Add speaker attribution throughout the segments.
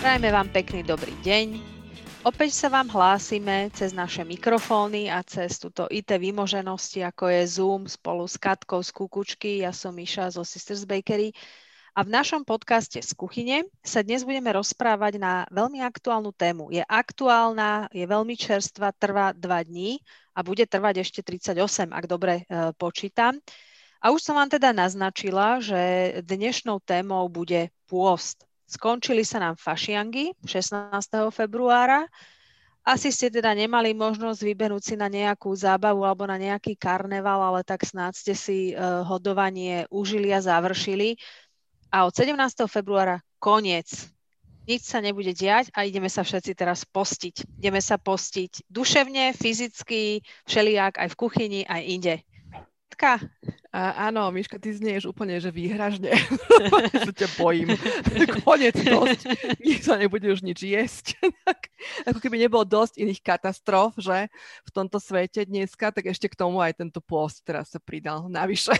Speaker 1: Prajme vám pekný dobrý deň. Opäť sa vám hlásime cez naše mikrofóny a cez túto IT vymoženosti, ako je Zoom spolu s Katkou z Kukučky. Ja som Miša zo Sisters Bakery. A v našom podcaste z kuchyne sa dnes budeme rozprávať na veľmi aktuálnu tému. Je aktuálna, je veľmi čerstvá, trvá dva dní a bude trvať ešte 38, ak dobre e, počítam. A už som vám teda naznačila, že dnešnou témou bude pôst. Skončili sa nám fašiangy 16. februára. Asi ste teda nemali možnosť vybenúť si na nejakú zábavu alebo na nejaký karneval, ale tak snáď ste si uh, hodovanie užili a završili. A od 17. februára koniec. Nič sa nebude diať a ideme sa všetci teraz postiť. Ideme sa postiť duševne, fyzicky, všelijak aj v kuchyni, aj inde. Katka?
Speaker 2: A, áno, Miška, ty znieš úplne, že výhražne. sa ťa bojím. Konec dosť. Nikto nebude už nič jesť. Ako keby nebolo dosť iných katastrof, že v tomto svete dneska, tak ešte k tomu aj tento post teraz sa pridal navyše.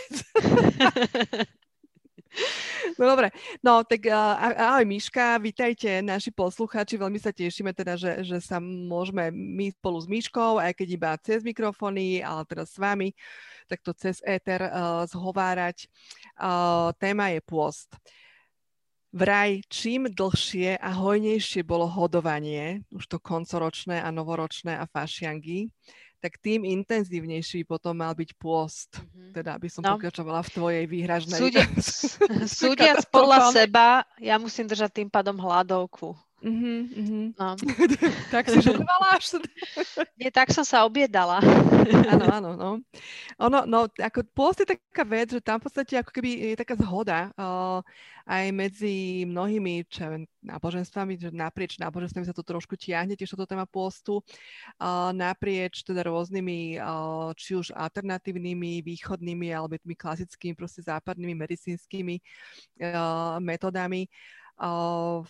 Speaker 2: No dobre, no tak ahoj Miška, vítajte naši poslucháči, veľmi sa tešíme teda, že, že sa môžeme my spolu s Miškou, aj keď iba cez mikrofóny, ale teraz s vami, takto cez éter uh, zhovárať. Uh, téma je pôst. Vraj, čím dlhšie a hojnejšie bolo hodovanie, už to koncoročné a novoročné a fašiangy, tak tým intenzívnejší potom mal byť pôst. Mm-hmm. Teda, aby som no. pokračovala v tvojej výhražnej...
Speaker 1: Súdiac, súdiac podľa seba, ja musím držať tým pádom hladovku.
Speaker 2: Uh-huh, uh-huh. No. tak si žodovala až?
Speaker 1: Nie, tak som sa objedala.
Speaker 2: áno, áno, no. Ono, no, ako pôst je taká vec, že tam v podstate ako keby je taká zhoda uh, aj medzi mnohými čo, náboženstvami, že naprieč náboženstvami sa to trošku tiahne, tiež toto téma pôstu, uh, naprieč teda rôznymi, uh, či už alternatívnymi, východnými alebo tými klasickými, proste západnými medicínskymi uh, metodami. Uh,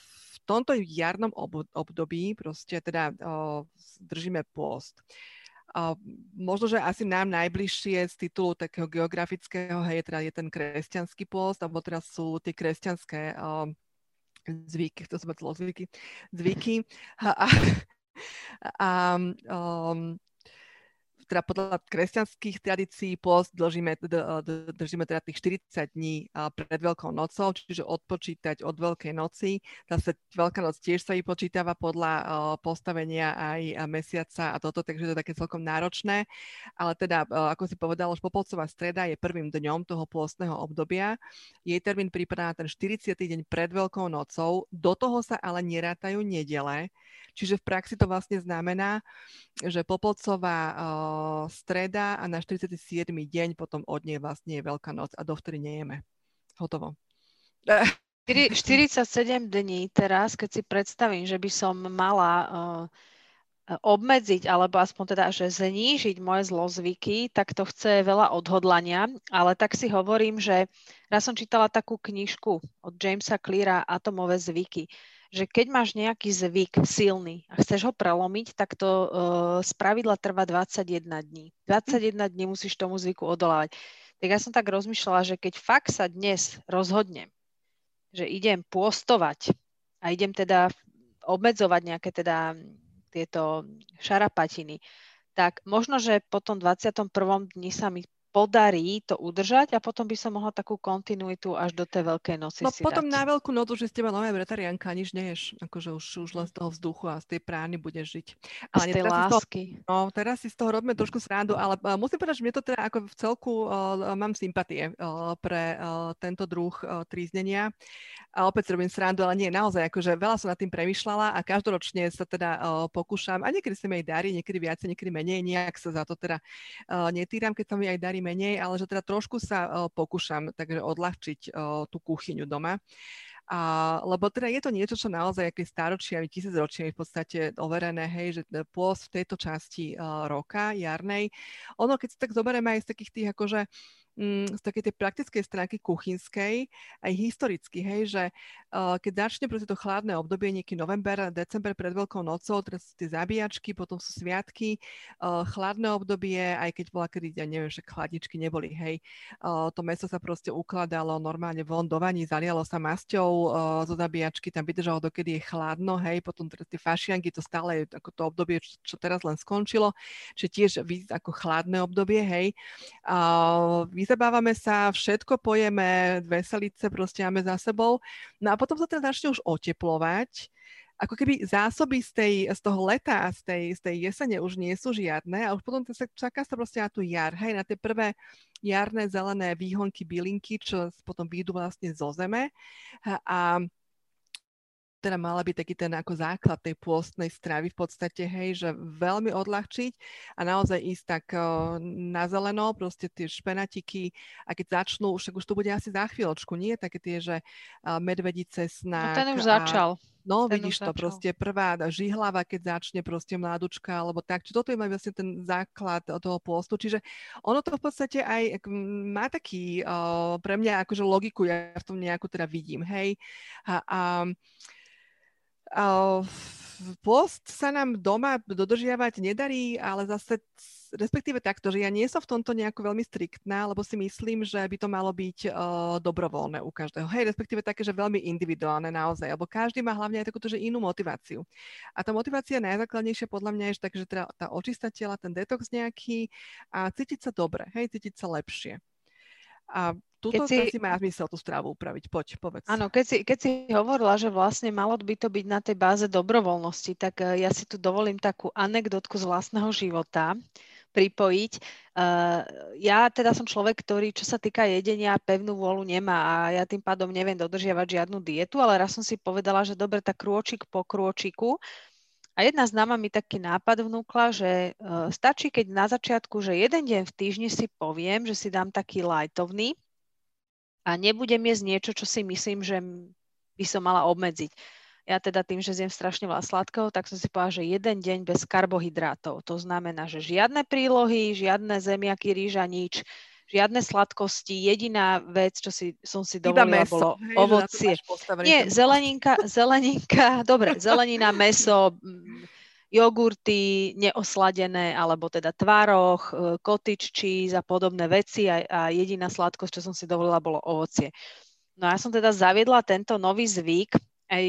Speaker 2: tomto jarnom období proste teda o, držíme pôst. O, možno, že asi nám najbližšie z titulu takého geografického hej, teda je ten kresťanský pôst, alebo teraz sú tie kresťanské o, zvyky, to sú zvyky, zvyky. A, a, a um, teda podľa kresťanských tradícií post držíme, držíme teda tých 40 dní pred Veľkou nocou, čiže odpočítať od Veľkej noci. Zase Veľká noc tiež sa vypočítava podľa postavenia aj mesiaca a toto, takže to je také celkom náročné. Ale teda, ako si povedal, už Popolcová streda je prvým dňom toho pôstneho obdobia. Jej termín prípada na ten 40. deň pred Veľkou nocou. Do toho sa ale nerátajú nedele, čiže v praxi to vlastne znamená, že Popolcová streda a na 47. deň potom od nej vlastne je Veľká noc a dovtedy nejeme. Hotovo.
Speaker 1: 47 dní teraz, keď si predstavím, že by som mala uh, obmedziť, alebo aspoň teda, že znížiť moje zlozvyky, tak to chce veľa odhodlania, ale tak si hovorím, že raz som čítala takú knižku od Jamesa Cleara Atomové zvyky že keď máš nejaký zvyk silný a chceš ho prelomiť, tak to uh, z pravidla trvá 21 dní. 21 dní musíš tomu zvyku odolávať. Tak ja som tak rozmýšľala, že keď fakt sa dnes rozhodnem, že idem pôstovať a idem teda obmedzovať nejaké teda tieto šarapatiny, tak možno, že po tom 21. dni sa mi podarí to udržať a potom by som mohla takú kontinuitu až do tej veľkej noci
Speaker 2: No
Speaker 1: si
Speaker 2: potom
Speaker 1: dať.
Speaker 2: na veľkú noc už je z teba nová vegetariánka, nič neješ, akože už, už len z toho vzduchu a z tej prány budeš žiť.
Speaker 1: Ale z tej lásky.
Speaker 2: toho, no, teraz si z toho robíme trošku srandu, ale uh, musím povedať, že mne to teda ako v celku uh, mám sympatie uh, pre uh, tento druh uh, tríznenia. A opäť si robím srandu, ale nie, naozaj, akože veľa som nad tým premyšľala a každoročne sa teda uh, pokúšam, a niekedy sa mi aj darí, niekedy viacej, niekedy menej, nejak sa za to teda uh, netýram, keď sa mi aj darí menej, ale že teda trošku sa uh, pokúšam takže odľahčiť uh, tú kuchyňu doma. A, lebo teda je to niečo, čo naozaj aký staročiami, tisícročiami v podstate overené, hej, že pôst v tejto časti uh, roka, jarnej, ono keď si tak zoberieme aj z takých tých akože z takej tej praktickej stránky kuchynskej, aj historicky, hej, že uh, keď začne proste to chladné obdobie, nejaký november, december pred Veľkou nocou, teraz sú tie zabíjačky, potom sú sviatky, uh, chladné obdobie, aj keď bola kedy, ja neviem, že chladničky neboli, hej, uh, to meso sa proste ukladalo normálne von do vaní, zalialo sa masťou zo zabíjačky, tam vydržalo dokedy je chladno, hej, potom teraz tie fašianky, to stále je ako to obdobie, čo, čo teraz len skončilo, že tiež ako chladné obdobie, hej. Uh, zabávame sa, všetko pojeme, veselice proste máme za sebou. No a potom sa teda začne už oteplovať, ako keby zásoby z, tej, z toho leta, z tej, z tej jesene už nie sú žiadne a už potom sa čaká sa proste na tú jar, hej, na tie prvé jarné zelené výhonky, bylinky, čo potom výjdu vlastne zo zeme. A, a teda mala byť taký ten ako základ tej pôstnej stravy v podstate, hej, že veľmi odľahčiť a naozaj ísť tak uh, na zeleno, proste tie špenatiky a keď začnú, však už to bude asi za chvíľočku, nie také tie, že uh, medvedice, snak.
Speaker 1: No ten už a, začal.
Speaker 2: No, ten vidíš to, začal. proste prvá žihlava, keď začne proste mládučka, alebo tak. Čiže toto je vlastne ten základ toho pôstu. Čiže ono to v podstate aj má taký uh, pre mňa akože logiku, ja v tom nejakú teda vidím, hej. A, a Post sa nám doma dodržiavať nedarí, ale zase respektíve takto, že ja nie som v tomto nejako veľmi striktná, lebo si myslím, že by to malo byť uh, dobrovoľné u každého. Hej, respektíve také, že veľmi individuálne naozaj, lebo každý má hlavne aj takúto, že inú motiváciu. A tá motivácia najzákladnejšia podľa mňa je, že, tak, že teda tá očista tela, ten detox nejaký a cítiť sa dobre, hej, cítiť sa lepšie. A Tuto si, si má zmysel tú stravu upraviť. Poď, povedz.
Speaker 1: Áno, keď si, keď si hovorila, že vlastne malo by to byť na tej báze dobrovoľnosti, tak uh, ja si tu dovolím takú anekdotku z vlastného života pripojiť. Uh, ja teda som človek, ktorý, čo sa týka jedenia, pevnú vôľu nemá a ja tým pádom neviem dodržiavať žiadnu dietu, ale raz som si povedala, že dobre, tak krôčik po krôčiku. A jedna známa mi taký nápad vnúkla, že uh, stačí, keď na začiatku, že jeden deň v týždni si poviem, že si dám taký lajtovný, a nebudem jesť niečo, čo si myslím, že by som mala obmedziť. Ja teda tým, že zjem strašne veľa sladkého, tak som si povedala, že jeden deň bez karbohydrátov. To znamená, že žiadne prílohy, žiadne zemiaky, rýža, nič, žiadne sladkosti. Jediná vec, čo si, som si dovolila, meso, bolo hej, ovocie. Nie, zeleninka, zeleninka, dobre, zelenina, meso, jogurty neosladené, alebo teda tvároch, e, cottage cheese a podobné veci a, a jediná sladkosť, čo som si dovolila, bolo ovocie. No ja som teda zaviedla tento nový zvyk aj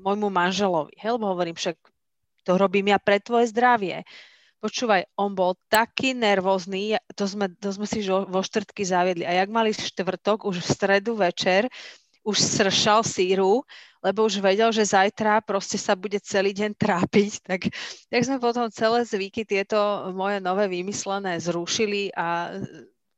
Speaker 1: môjmu manželovi. Hej, lebo hovorím, však to robím ja pre tvoje zdravie. Počúvaj, on bol taký nervózny, to sme, to sme si vo štvrtky zaviedli. A jak mali štvrtok, už v stredu večer, už sršal síru, lebo už vedel, že zajtra proste sa bude celý deň trápiť. Tak, tak sme potom celé zvyky tieto moje nové vymyslené zrušili a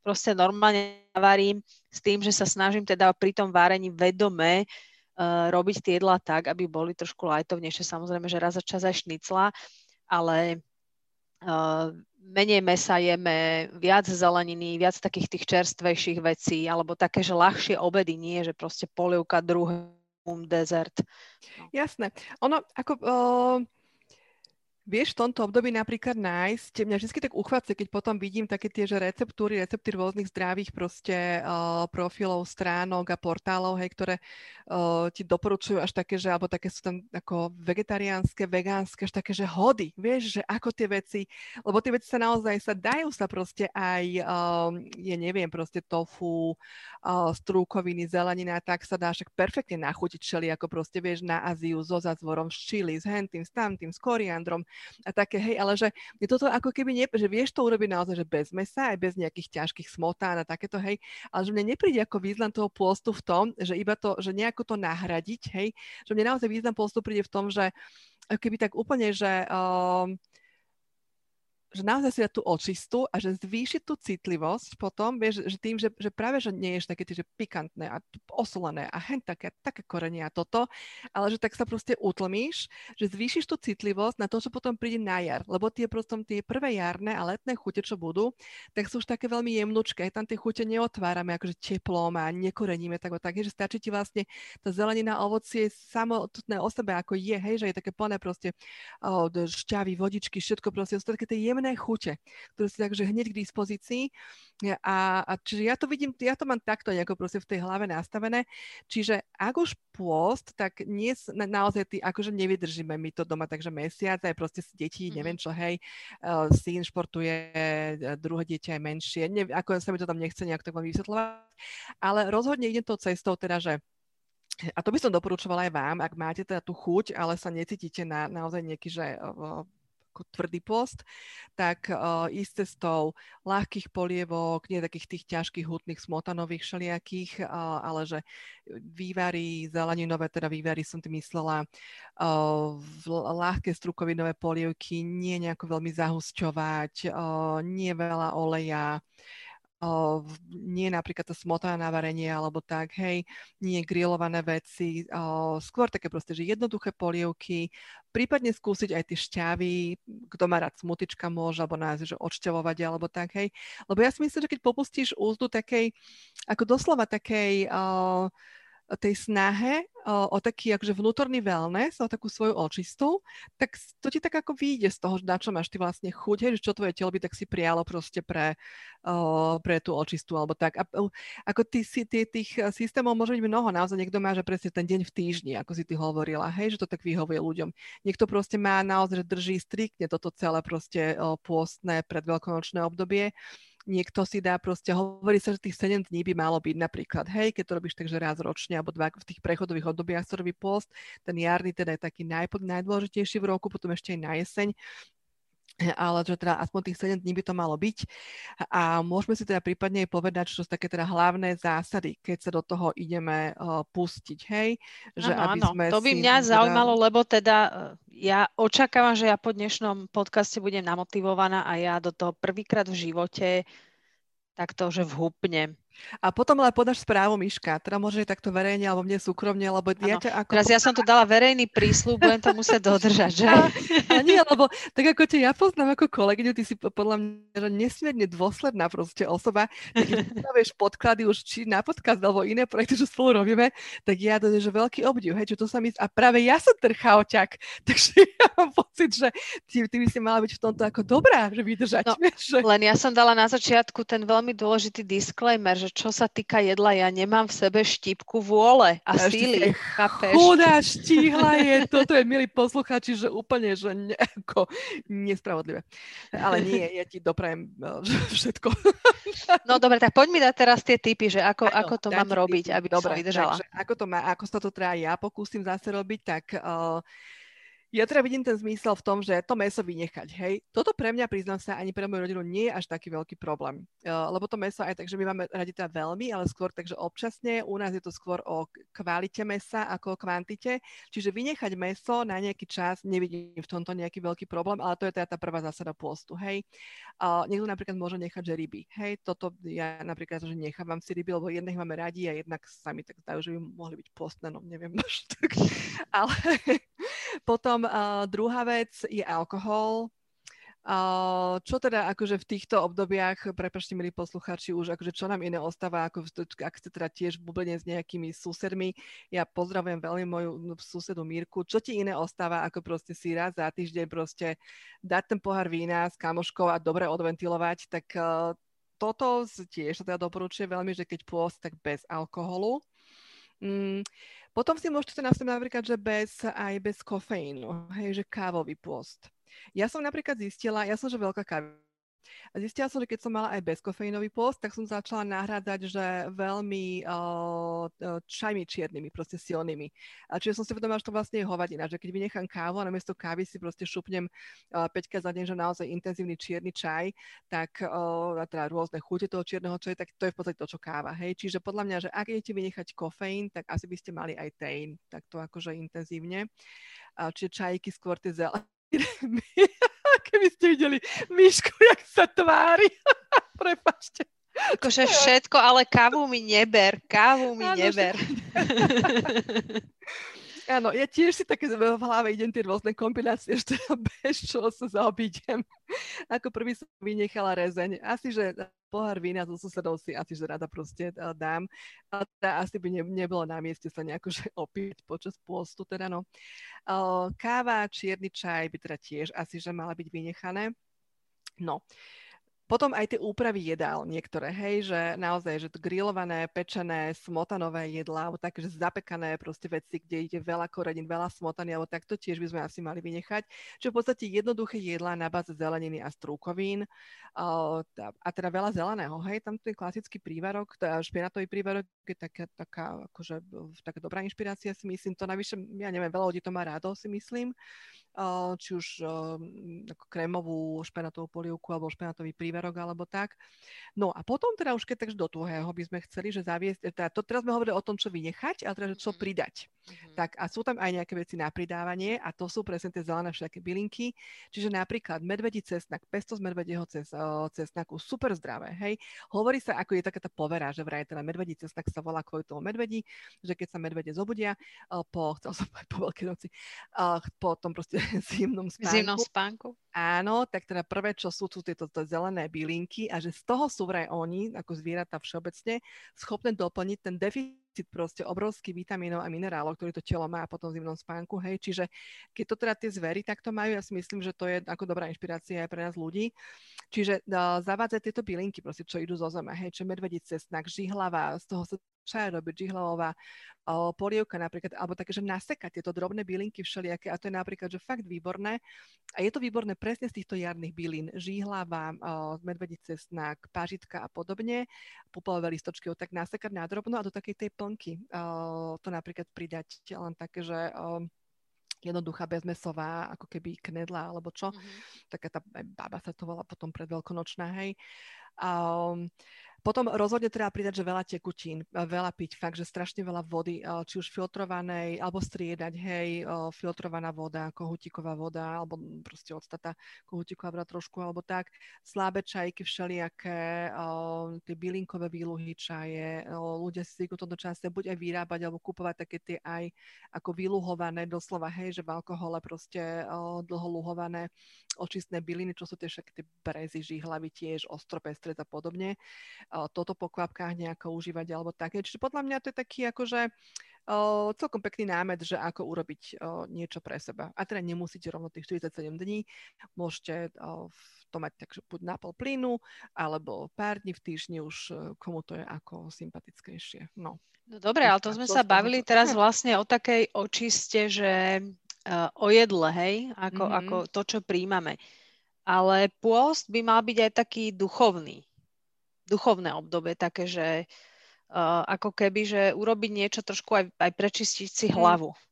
Speaker 1: proste normálne varím s tým, že sa snažím teda pri tom várení vedome uh, robiť tie jedlá tak, aby boli trošku lajtovnejšie. Samozrejme, že raz za čas aj šnicla, ale menej mesa jeme, viac zeleniny, viac takých tých čerstvejších vecí, alebo také, že ľahšie obedy, nie, že proste polievka, druhý dezert.
Speaker 2: No. Jasné. Ono, ako... Uh vieš v tomto období napríklad nájsť, mňa vždy tak uchvátce, keď potom vidím také tie že receptúry, recepty rôznych zdravých proste uh, profilov, stránok a portálov, hej, ktoré uh, ti doporučujú až také, že, alebo také sú tam ako vegetariánske, vegánske, až také, že hody, vieš, že ako tie veci, lebo tie veci sa naozaj sa dajú sa proste aj, um, je neviem, proste tofu, uh, strúkoviny, zelenina, tak sa dá však perfektne nachutiť čeli, ako proste vieš na Aziu so zazvorom, s čili, s hentým, s tamtým, s koriandrom, a také, hej, ale že je toto ako keby, nie, že vieš to urobiť naozaj, že bez mesa, aj bez nejakých ťažkých smotán a takéto, hej, ale že mne nepríde ako význam toho pôstu v tom, že iba to, že nejako to nahradiť, hej, že mne naozaj význam pôstu príde v tom, že keby tak úplne, že um, že naozaj si dať tú očistú a že zvýšiť tú citlivosť potom, vieš, že tým, že, že práve, že nie je také tie, že pikantné a osolené a hen také, také korenie a toto, ale že tak sa proste utlmíš, že zvýšiš tú citlivosť na to, čo potom príde na jar, lebo tie proste tie prvé jarné a letné chute, čo budú, tak sú už také veľmi jemnučké, tam tie chute neotvárame akože teplom a nekoreníme tak tak, že stačí ti vlastne tá zelenina, ovocie samotné o sebe ako je, hej, že je také plné proste o, šťavy, vodičky, všetko proste, sú také tie jemné príjemné chute, ktoré sú takže hneď k dispozícii. A, a čiže ja to vidím, ja to mám takto nejako proste v tej hlave nastavené. Čiže ak už pôst, tak nie, na, naozaj ty, akože nevydržíme my to doma, takže mesiac, aj proste deti, mm-hmm. neviem čo, hej, uh, syn športuje, druhé dieťa je menšie, ne, ako sa mi to tam nechce nejak tak vysvetľovať, ale rozhodne idem tou cestou teda, že a to by som doporučovala aj vám, ak máte teda tú chuť, ale sa necítite na naozaj nejaký, že ako tvrdý post, tak uh, ísť cestou ľahkých polievok, nie takých tých ťažkých hutných smotanových všelijakých, uh, ale že vývary, zeleninové teda vývary som tým myslela, uh, ľahké strukovinové polievky, nie nejako veľmi zahusťovať, uh, nie veľa oleja, nie napríklad to smotané na varenie alebo tak, hej, nie grillované veci, skôr také proste, že jednoduché polievky, prípadne skúsiť aj tie šťavy, kto má rád smutička môže, alebo nás, že odšťavovať alebo tak, hej. Lebo ja si myslím, že keď popustíš úzdu takej, ako doslova takej uh, tej snahe o, o taký akože vnútorný wellness, o takú svoju očistu, tak to ti tak ako vyjde z toho, na čo máš ty vlastne chuť, hej, čo tvoje telo by tak si prijalo proste pre, o, pre tú očistu alebo tak. A, ako ty, si, ty, tých systémov môže byť mnoho, naozaj niekto má, že presne ten deň v týždni, ako si ty hovorila, hej, že to tak vyhovuje ľuďom. Niekto proste má naozaj, že drží striktne toto celé proste o, pôstne predveľkonočné obdobie niekto si dá proste, hovorí sa, že tých 7 dní by malo byť napríklad, hej, keď to robíš takže raz ročne alebo dva v tých prechodových obdobiach sa robí post, ten jarný teda je taký naj, najdôležitejší v roku, potom ešte aj na jeseň, ale že teda aspoň tých 7 dní by to malo byť. A môžeme si teda prípadne aj povedať, čo sú také teda hlavné zásady, keď sa do toho ideme uh, pustiť, hej?
Speaker 1: Že ano, aby sme to by mňa teda... zaujímalo, lebo teda e, ja očakávam, že ja po dnešnom podcaste budem namotivovaná a ja do toho prvýkrát v živote takto, že vhupnem.
Speaker 2: A potom ale podáš správu Miška, teda môže takto verejne alebo mne súkromne, lebo ja ťa ako...
Speaker 1: Teraz ja som tu dala verejný prísľub, budem to musieť dodržať, že?
Speaker 2: A, a nie, lebo tak ako ťa ja poznám ako kolegyňu, ty si podľa mňa že nesmierne dôsledná proste osoba, tak keď podklady už či na podcast alebo iné projekty, čo spolu robíme, tak ja to že veľký obdiv, hej, čo to sa mi... A práve ja som ten chaoťak, takže ja mám pocit, že ty, ty by si mala byť v tomto ako dobrá, že vydržať. No, vieš, že...
Speaker 1: Len ja som dala na začiatku ten veľmi dôležitý disclaimer, že čo sa týka jedla, ja nemám v sebe štípku vôle a ja síly.
Speaker 2: Chudá štíhla je, toto je, milí posluchači, že úplne, že ne, ako nespravodlivé. Ale nie, ja ti doprajem no, všetko.
Speaker 1: No dobre, tak poď mi dať teraz tie typy, že ako, ano, ako to mám robiť, aby dobre, som vydržala.
Speaker 2: Takže ako to má, ako sa to teda ja pokúsim zase robiť, tak uh, ja teda vidím ten zmysel v tom, že to meso vynechať, hej. Toto pre mňa, priznám sa, ani pre moju rodinu nie je až taký veľký problém. Uh, lebo to meso aj tak, že my máme radi teda veľmi, ale skôr takže občasne. U nás je to skôr o kvalite mesa ako o kvantite. Čiže vynechať meso na nejaký čas nevidím v tomto nejaký veľký problém, ale to je teda tá prvá zásada postu, hej. Uh, niekto napríklad môže nechať, že ryby, hej. Toto ja napríklad, že nechávam si ryby, lebo jednak máme radi a jednak sa mi tak zdajú, že by mohli byť postné, no neviem, tak. ale potom uh, druhá vec je alkohol. Uh, čo teda akože v týchto obdobiach, prepačte milí poslucháči, už akože čo nám iné ostáva, ako ak ste teda tiež bublenie s nejakými susedmi, ja pozdravujem veľmi moju susedu Mírku, čo ti iné ostáva, ako proste si raz za týždeň proste dať ten pohár vína s kamoškou a dobre odventilovať, tak uh, toto tiež teda doporučuje veľmi, že keď pôst, tak bez alkoholu. Mm, potom si môžete nastaviť napríklad, že bez, aj bez kofeínu, hej, že kávový pôst. Ja som napríklad zistila, ja som že veľká káva a zistila som, že keď som mala aj bezkofeínový post, tak som začala nahrádzať, že veľmi uh, čajmi čiernymi, proste silnými. A čiže som si vedomila, že to vlastne je hovadina, že keď vynechám kávu a namiesto kávy si proste šupnem uh, 5 za deň, že naozaj intenzívny čierny čaj, tak uh, teda rôzne chute toho čierneho čaja, tak to je v podstate to, čo káva. Hej? Čiže podľa mňa, že ak idete vynechať kofeín, tak asi by ste mali aj tein, tak to akože intenzívne. Uh, čiže čajky skôr tie zelené Keby ste videli Myšku, jak sa tvári. Prepačte.
Speaker 1: Akože všetko, ale kávu mi neber, kávu mi Áno, neber.
Speaker 2: Áno, ja tiež si také v hlave idem tie rôzne kombinácie, že teda bez čo sa zaobídem. Ako prvý som vynechala rezeň. Asi, že pohár vína so susedov si asi, že rada proste uh, dám. A teda asi by ne, nebolo na mieste sa nejako že opiť počas pôstu. Teda no. Uh, káva, čierny čaj by teda tiež asi, že mala byť vynechané. No, potom aj tie úpravy jedál niektoré, hej, že naozaj, že to grillované, pečené, smotanové jedlá, alebo také, že zapekané proste veci, kde ide veľa korenín, veľa smotany, alebo tak to tiež by sme asi mali vynechať. Čiže v podstate jednoduché jedlá na báze zeleniny a strúkovín a teda veľa zeleného, hej, tam ten klasický prívarok, špinatový prívarok je taká, taká, akože, taká dobrá inšpirácia si myslím, to navyše, ja neviem, veľa ľudí to má rádo si myslím, či už ako krémovú špenatovú polievku alebo špenatový príverok alebo tak. No a potom teda už keď takže do tuhého by sme chceli, že zaviesť, teda to teraz sme hovorili o tom, čo vynechať, ale teda, že čo mhm. pridať. Mm-hmm. Tak a sú tam aj nejaké veci na pridávanie a to sú presne tie zelené všetky bylinky. Čiže napríklad medvedí cesnak, pesto z medvedieho ces, cesnaku, super zdravé, hej. Hovorí sa, ako je taká tá povera, že vraj teda medvedí cesnak sa volá kvôli tomu medvedí, že keď sa medvede zobudia po, chcel som po veľkej noci, po tom proste zimnom spánku.
Speaker 1: Zimnom spánku.
Speaker 2: Áno, tak teda prvé, čo sú tu tieto zelené bylinky a že z toho sú vraj oni, ako zvieratá všeobecne, schopné doplniť ten deficit proste obrovský vitamínov a minerálov, ktorý to telo má po tom zimnom spánku, hej, čiže keď to teda tie zvery takto majú, ja si myslím, že to je ako dobrá inšpirácia aj pre nás ľudí, čiže uh, zavádzať tieto bylinky, proste, čo idú zo zeme, hej, čo medvedí cestnak, žihlava, z toho sa čaja robiť žihlavová polievka napríklad, alebo také, že nasekať tieto drobné bylinky všelijaké a to je napríklad, že fakt výborné. A je to výborné presne z týchto jarných bylín. Žihlava, medvedí cesnak, pážitka a podobne, pupelové listočky, tak nasekať na drobno a do takej tej plnky to napríklad pridať len také, že jednoduchá bezmesová, ako keby knedla alebo čo. Mm-hmm. Taká tá baba sa to volá potom predveľkonočná, hej. Um, potom rozhodne treba pridať, že veľa tekutín, veľa piť, fakt, že strašne veľa vody, či už filtrovanej, alebo striedať, hej, filtrovaná voda, kohutíková voda, alebo proste odstata kohutíková voda trošku, alebo tak. Slabé čajky všelijaké, tie bylinkové výluhy čaje, ľudia si zvyknú toto čase buď aj vyrábať, alebo kupovať také tie aj ako vyluhované, doslova, hej, že v alkohole proste dlho luhované očistné byliny, čo sú tie všetky tie brezy, žihlavy tiež, ostropestred a podobne toto po kvapkách nejako užívať alebo také. Čiže podľa mňa to je taký akože uh, celkom pekný námet, že ako urobiť uh, niečo pre seba. A teda nemusíte rovno tých 47 dní, môžete uh, to mať takže buď na pol plynu, alebo pár dní v týždni už komu to je ako sympatickejšie. No.
Speaker 1: No dobre, ale to sme sa bavili teraz vlastne o takej očiste, že uh, o jedle, hej, ako, mm-hmm. ako to, čo príjmame. Ale pôst by mal byť aj taký duchovný duchovné obdobie, také, že uh, ako keby, že urobiť niečo trošku aj, aj prečistiť si mhm. hlavu. Mm.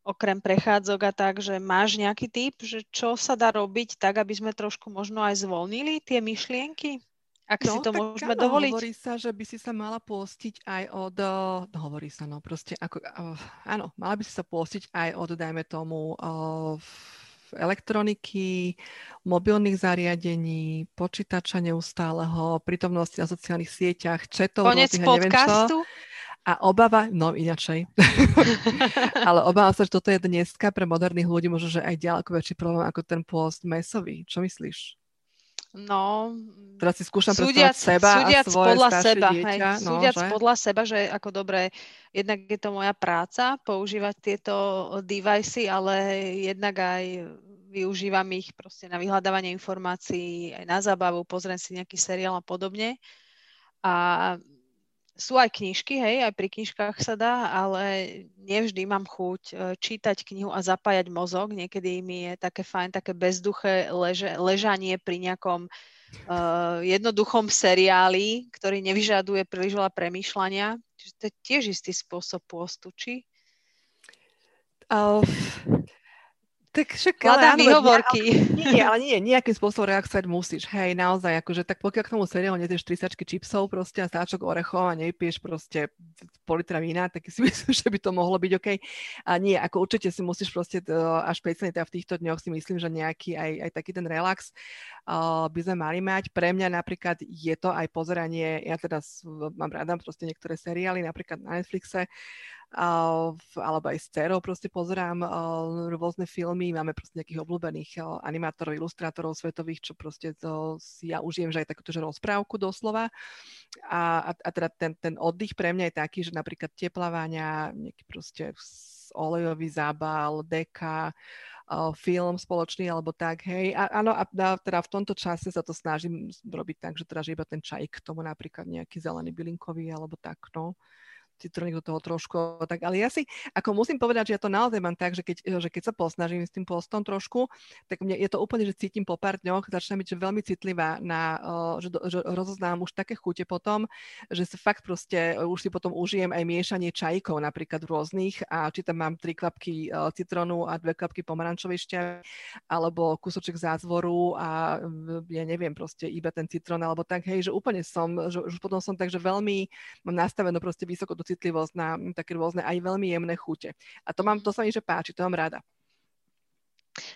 Speaker 1: Okrem prechádzok a tak, že máš nejaký typ, že čo sa dá robiť tak, aby sme trošku možno aj zvolnili tie myšlienky? Ak no, si to môžeme áno, dovoliť.
Speaker 2: Hovorí sa, že by si sa mala pôstiť aj od... No, hovorí sa, no proste, ako, uh, áno, mala by si sa pôstiť aj od, dajme tomu, uh, elektroniky, mobilných zariadení, počítača neustáleho, prítomnosti na sociálnych sieťach, četov,
Speaker 1: Konec podcastu.
Speaker 2: A obava, no inačej, ale obávam sa, že toto je dneska pre moderných ľudí možno, že aj ďaleko väčší problém ako ten pôst mesový. Čo myslíš?
Speaker 1: No,
Speaker 2: teraz si skúšam súdiac, seba súdiac a svoje
Speaker 1: podľa seba,
Speaker 2: dieťa. Hej,
Speaker 1: no, súdiac že? podľa seba, že ako dobre, jednak je to moja práca používať tieto devicey, ale jednak aj využívam ich proste na vyhľadávanie informácií, aj na zábavu, pozriem si nejaký seriál a podobne. A sú aj knižky, hej, aj pri knižkách sa dá, ale nevždy mám chuť e, čítať knihu a zapájať mozog. Niekedy mi je také fajn, také bezduché leže, ležanie pri nejakom uh, jednoduchom seriáli, ktorý nevyžaduje príliš veľa premýšľania. Čiže to je tiež istý spôsob pôstu?
Speaker 2: Uh, tak však,
Speaker 1: ale áno, výhovorky.
Speaker 2: Nie, nie, ale nie, nejakým spôsobom reagovať musíš. Hej, naozaj, akože tak pokiaľ k tomu seriálu netieš 30 čipsov proste a sáčok orechov a nepieš proste pol litra vína, tak si myslím, že by to mohlo byť OK. A nie, ako určite si musíš proste až špeciálne teda v týchto dňoch si myslím, že nejaký aj, aj taký ten relax uh, by sme mali mať. Pre mňa napríklad je to aj pozeranie, ja teda mám rada proste niektoré seriály, napríklad na Netflixe, alebo aj s dcerou proste pozerám rôzne filmy, máme proste nejakých obľúbených animátorov, ilustrátorov svetových, čo proste to si ja užijem, že aj takúto že rozprávku doslova. A, a, a teda ten, ten oddych pre mňa je taký, že napríklad teplavania, nejaký proste olejový zábal, deka, film spoločný alebo tak, hej. A, áno, a teda v tomto čase sa to snažím robiť tak, že teda že iba ten čaj k tomu napríklad nejaký zelený bylinkový alebo tak, no citrónik do toho trošku. Tak, ale ja si, ako musím povedať, že ja to naozaj mám tak, že keď, že keď sa posnažím s tým postom trošku, tak mne je to úplne, že cítim po pár dňoch, začnem byť že veľmi citlivá na, že, že rozoznám už také chute potom, že sa fakt proste, už si potom užijem aj miešanie čajkov napríklad rôznych a či tam mám tri klapky citrónu a dve klapky pomarančovej šťavy alebo kúsoček zázvoru a ja neviem, proste iba ten citrón alebo tak, hej, že úplne som, že už potom som tak, že veľmi mám nastavenú proste vysoko do citlivosť na také rôzne aj veľmi jemné chute. A to, mám, to sa mi že páči, to mám rada.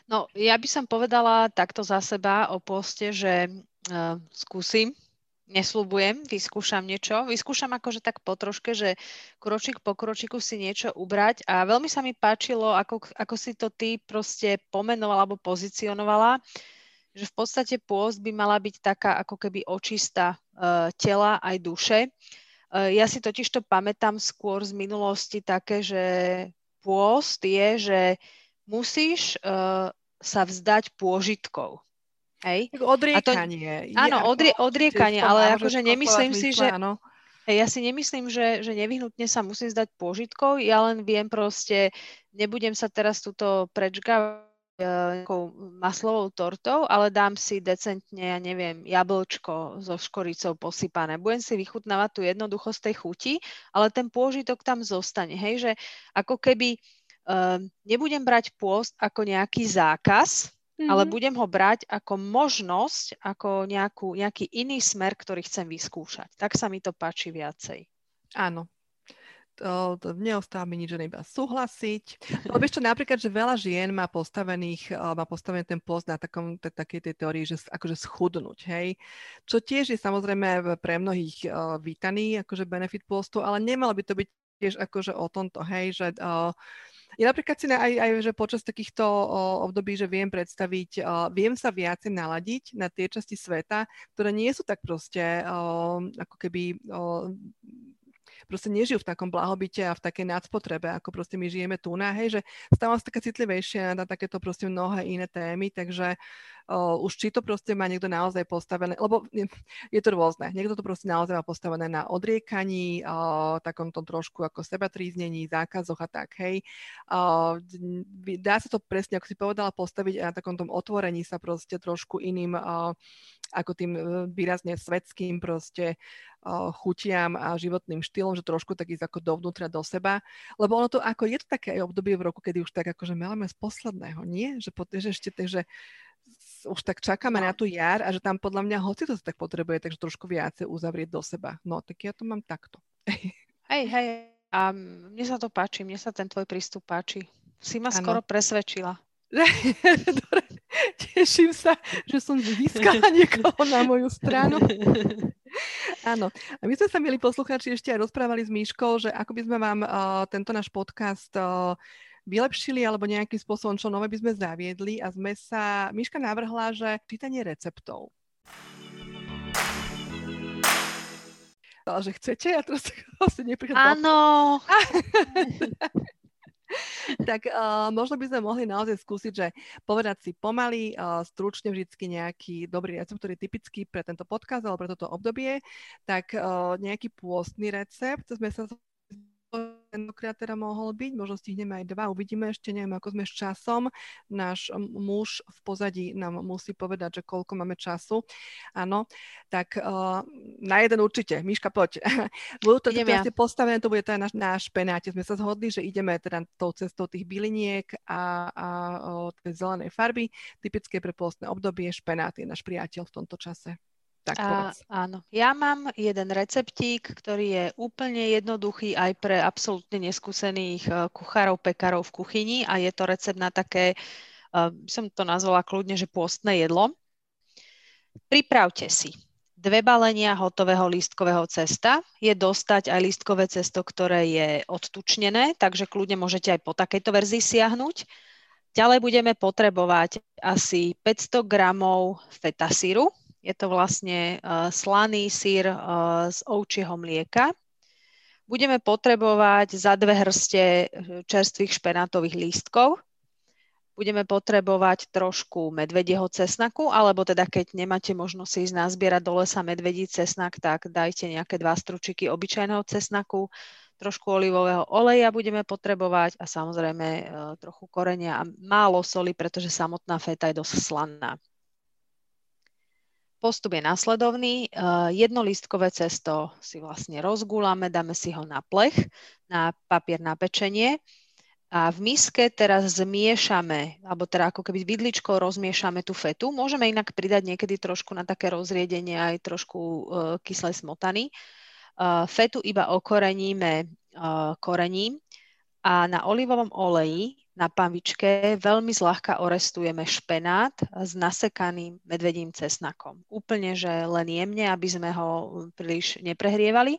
Speaker 1: No, ja by som povedala takto za seba o poste, že uh, skúsim, nesľubujem, vyskúšam niečo. Vyskúšam akože tak po troške, že kročík po kročiku si niečo ubrať a veľmi sa mi páčilo, ako, ako si to ty proste pomenovala alebo pozicionovala, že v podstate pôst by mala byť taká ako keby očista uh, tela aj duše. Eh, ja si totiž to pamätám skôr z minulosti také, že pôst je, že musíš uh, sa vzdať pôžitkov. Hej?
Speaker 2: Odriekanie.
Speaker 1: To, áno, odrie, odriekanie, ale akože nemyslím si, že... Áno. Ja si nemyslím, že, že nevyhnutne sa musím zdať pôžitkov, ja len viem proste, nebudem sa teraz túto prečgávať nejakou maslovou tortou, ale dám si decentne, ja neviem, jablčko so škoricou posypané. Budem si vychutnávať tú jednoduchosť tej chuti, ale ten pôžitok tam zostane. Hej, že ako keby um, nebudem brať pôst ako nejaký zákaz, mm-hmm. ale budem ho brať ako možnosť, ako nejakú, nejaký iný smer, ktorý chcem vyskúšať. Tak sa mi to páči viacej.
Speaker 2: Áno, to, to neostáva mi nič, iba súhlasiť. Lebo ešte napríklad, že veľa žien má postavených, má postavený ten post na takom, t- takej tej teórii, že akože schudnúť, hej. Čo tiež je samozrejme pre mnohých uh, vítaný, akože benefit postu, ale nemalo by to byť tiež akože o tomto, hej, že uh, ja napríklad si aj, aj že počas takýchto o, období, že viem predstaviť, o, viem sa viacej naladiť na tie časti sveta, ktoré nie sú tak proste o, ako keby o, proste nežijú v takom blahobite a v takej nadspotrebe, ako proste my žijeme tu na, hej, že stávam sa taká citlivejšia na takéto proste mnohé iné témy, takže uh, už či to proste má niekto naozaj postavené, lebo je, to rôzne, niekto to proste naozaj má postavené na odriekaní, uh, takomto trošku ako seba tríznení, zákazoch a tak, hej. Uh, dá sa to presne, ako si povedala, postaviť aj na takom tom otvorení sa proste trošku iným, uh, ako tým výrazne svetským proste chutiam a životným štýlom, že trošku tak ísť ako dovnútra do seba. Lebo ono to ako je to také obdobie v roku, kedy už tak akože máme z posledného, nie? Že, po, že ešte tak, už tak čakáme no. na tú jar a že tam podľa mňa hoci to sa tak potrebuje, takže trošku viacej uzavrieť do seba. No, tak ja to mám takto.
Speaker 1: Hej, hej, a mne sa to páči, mne sa ten tvoj prístup páči. Si ma ano. skoro presvedčila.
Speaker 2: Dobre, teším sa, že som získala niekoho na moju stranu. Áno. A my sme sa, milí poslucháči, ešte aj rozprávali s Míškou, že ako by sme vám uh, tento náš podcast uh, vylepšili alebo nejakým spôsobom čo nové by sme zaviedli a sme sa, Miška navrhla, že čítanie receptov. Ale že chcete? Ja teraz asi neprichádzam.
Speaker 1: Áno.
Speaker 2: tak uh, možno by sme mohli naozaj skúsiť, že povedať si pomaly, uh, stručne vždycky nejaký dobrý recept, ktorý je typický pre tento podcast alebo pre toto obdobie, tak uh, nejaký pôstny recept sme sa tentokrát teda mohol byť, možno stihneme aj dva, uvidíme ešte, neviem, ako sme s časom. Náš muž v pozadí nám musí povedať, že koľko máme času. Áno, tak uh, na jeden určite. Miška, poď. Budú to ja. postavené, to bude teda na, na špenáte. Sme sa zhodli, že ideme teda tou cestou tých byliniek a, a o, tej zelenej farby, typické pre postné obdobie, špenát je náš priateľ v tomto čase.
Speaker 1: Tak A, áno. Ja mám jeden receptík, ktorý je úplne jednoduchý aj pre absolútne neskúsených eh, kuchárov, pekárov v kuchyni a je to recept na také, uh, som to nazvala kľudne, že pôstne jedlo. Pripravte si dve balenia hotového lístkového cesta. Je dostať aj lístkové cesto, ktoré je odtučnené, takže kľudne môžete aj po takejto verzii siahnuť. Ďalej budeme potrebovať asi 500 gramov feta síru, je to vlastne uh, slaný sír uh, z ovčieho mlieka. Budeme potrebovať za dve hrste čerstvých špenátových lístkov, budeme potrebovať trošku medvedieho cesnaku, alebo teda keď nemáte možnosť ísť nazbierať do lesa medvedí cesnak, tak dajte nejaké dva stručiky obyčajného cesnaku, trošku olivového oleja budeme potrebovať a samozrejme e, trochu korenia a málo soli, pretože samotná feta je dosť slaná. Postup je následovný. E, Jednolistkové cesto si vlastne rozgúlame, dáme si ho na plech, na papier na pečenie a v miske teraz zmiešame, alebo teda ako keby vidličkou rozmiešame tú fetu. Môžeme inak pridať niekedy trošku na také rozriedenie aj trošku uh, smotany. Uh, fetu iba okoreníme uh, korením a na olivovom oleji na panvičke veľmi zľahka orestujeme špenát s nasekaným medvedím cesnakom. Úplne, že len jemne, aby sme ho príliš neprehrievali.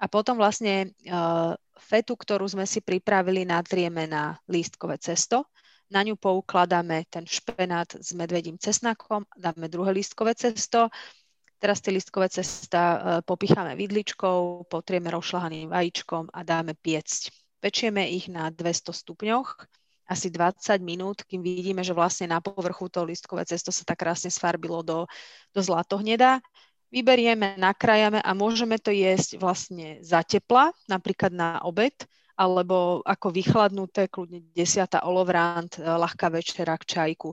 Speaker 1: A potom vlastne uh, fetu, ktorú sme si pripravili, natrieme na lístkové cesto. Na ňu poukladáme ten špenát s medvedím cesnakom, dáme druhé lístkové cesto. Teraz tie lístkové cesta e, popicháme vidličkou, potrieme rozšľahaným vajíčkom a dáme piecť. Pečieme ich na 200 stupňoch asi 20 minút, kým vidíme, že vlastne na povrchu to lístkové cesto sa tak krásne sfarbilo do, do zlatohneda vyberieme, nakrájame a môžeme to jesť vlastne za tepla, napríklad na obed, alebo ako vychladnuté, kľudne desiata olovrant, eh, ľahká večera k čajku.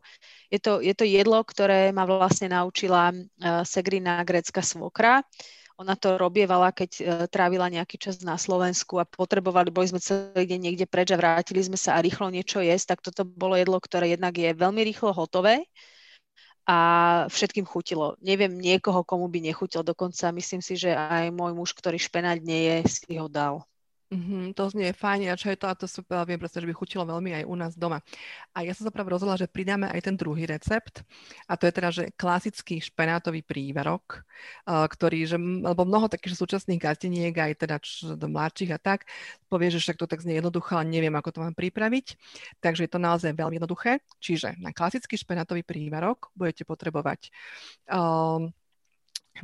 Speaker 1: Je to, je to jedlo, ktoré ma vlastne naučila uh, Segrina grécka svokra. Ona to robievala, keď uh, trávila nejaký čas na Slovensku a potrebovali, boli sme celý deň niekde preč a vrátili sme sa a rýchlo niečo jesť, tak toto bolo jedlo, ktoré jednak je veľmi rýchlo hotové, a všetkým chutilo. Neviem niekoho, komu by nechutil, dokonca myslím si, že aj môj muž, ktorý špenát nie je, si ho dal.
Speaker 2: Mm-hmm, to znie fajn a čo je to, a to super, viem proste, že by chutilo veľmi aj u nás doma. A ja som sa práve rozhodla, že pridáme aj ten druhý recept a to je teda, že klasický špenátový prívarok, ktorý, že, lebo mnoho takých súčasných gazdeniek, aj teda do mladších a tak, povie, že však to tak znie jednoduché, ale neviem, ako to mám pripraviť. Takže je to naozaj veľmi jednoduché. Čiže na klasický špenátový prívarok budete potrebovať um,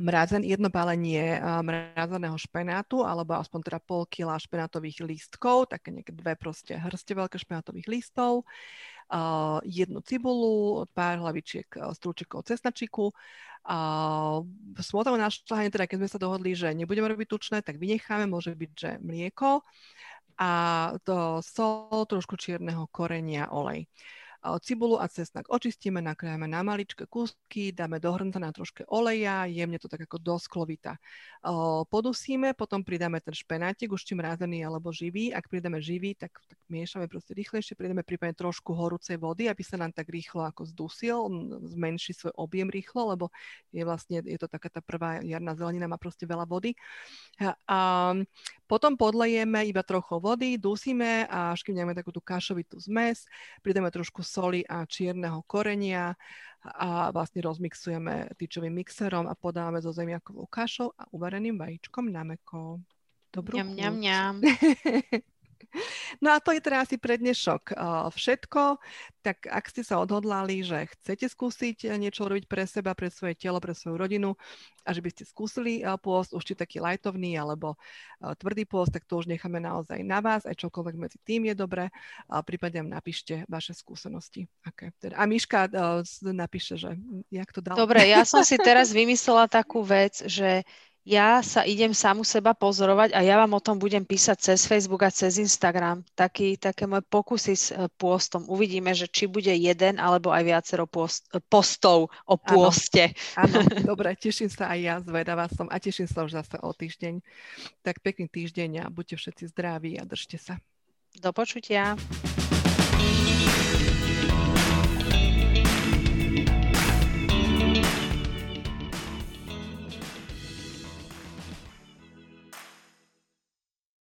Speaker 2: mrazen, jedno balenie mrazeného špenátu, alebo aspoň teda pol kila špenátových lístkov, také nejaké dve proste hrste veľké špenátových lístov, uh, jednu cibulu, pár hlavičiek strúčikov cesnačiku, smotanu na šľahanie, teda keď sme sa dohodli, že nebudeme robiť tučné, tak vynecháme, môže byť, že mlieko a to sol, trošku čierneho korenia, olej. Cibulu a cesnak očistíme, nakrájame na maličké kúsky, dáme do hrnca na troške oleja, jemne to tak ako do sklovita. Podusíme, potom pridáme ten špenátik, už či mrazený alebo živý. Ak pridáme živý, tak, tak miešame proste rýchlejšie, pridáme prípadne trošku horúcej vody, aby sa nám tak rýchlo ako zdusil, zmenší svoj objem rýchlo, lebo je vlastne, je to taká tá prvá jarná zelenina, má proste veľa vody. A potom podlejeme iba trochu vody, dusíme a máme takú tú kašovitú zmes, pridáme trošku soli a čierneho korenia a vlastne rozmixujeme tyčovým mixerom a podáme so zemiakovou kašou a uvareným vajíčkom na meko.
Speaker 1: Dobrú ňam, ňam, ňam.
Speaker 2: No a to je teda asi pre dnešok všetko. Tak ak ste sa odhodlali, že chcete skúsiť niečo robiť pre seba, pre svoje telo, pre svoju rodinu a že by ste skúsili pôst, už či taký lightovný alebo tvrdý pôst, tak to už necháme naozaj na vás, aj čokoľvek medzi tým je dobré. A prípadne napíšte vaše skúsenosti. Aké teda. A Miška napíše, že jak to dal.
Speaker 1: Dobre, ja som si teraz vymyslela takú vec, že ja sa idem samu seba pozorovať a ja vám o tom budem písať cez Facebook a cez Instagram. Taký, také moje pokusy s e, pôstom. Uvidíme, že či bude jeden alebo aj viacero post, e, postov o pôste.
Speaker 2: Áno, dobre, teším sa aj ja, zvedavá som a teším sa už zase o týždeň. Tak pekný týždeň a buďte všetci zdraví a držte sa.
Speaker 1: Do počutia.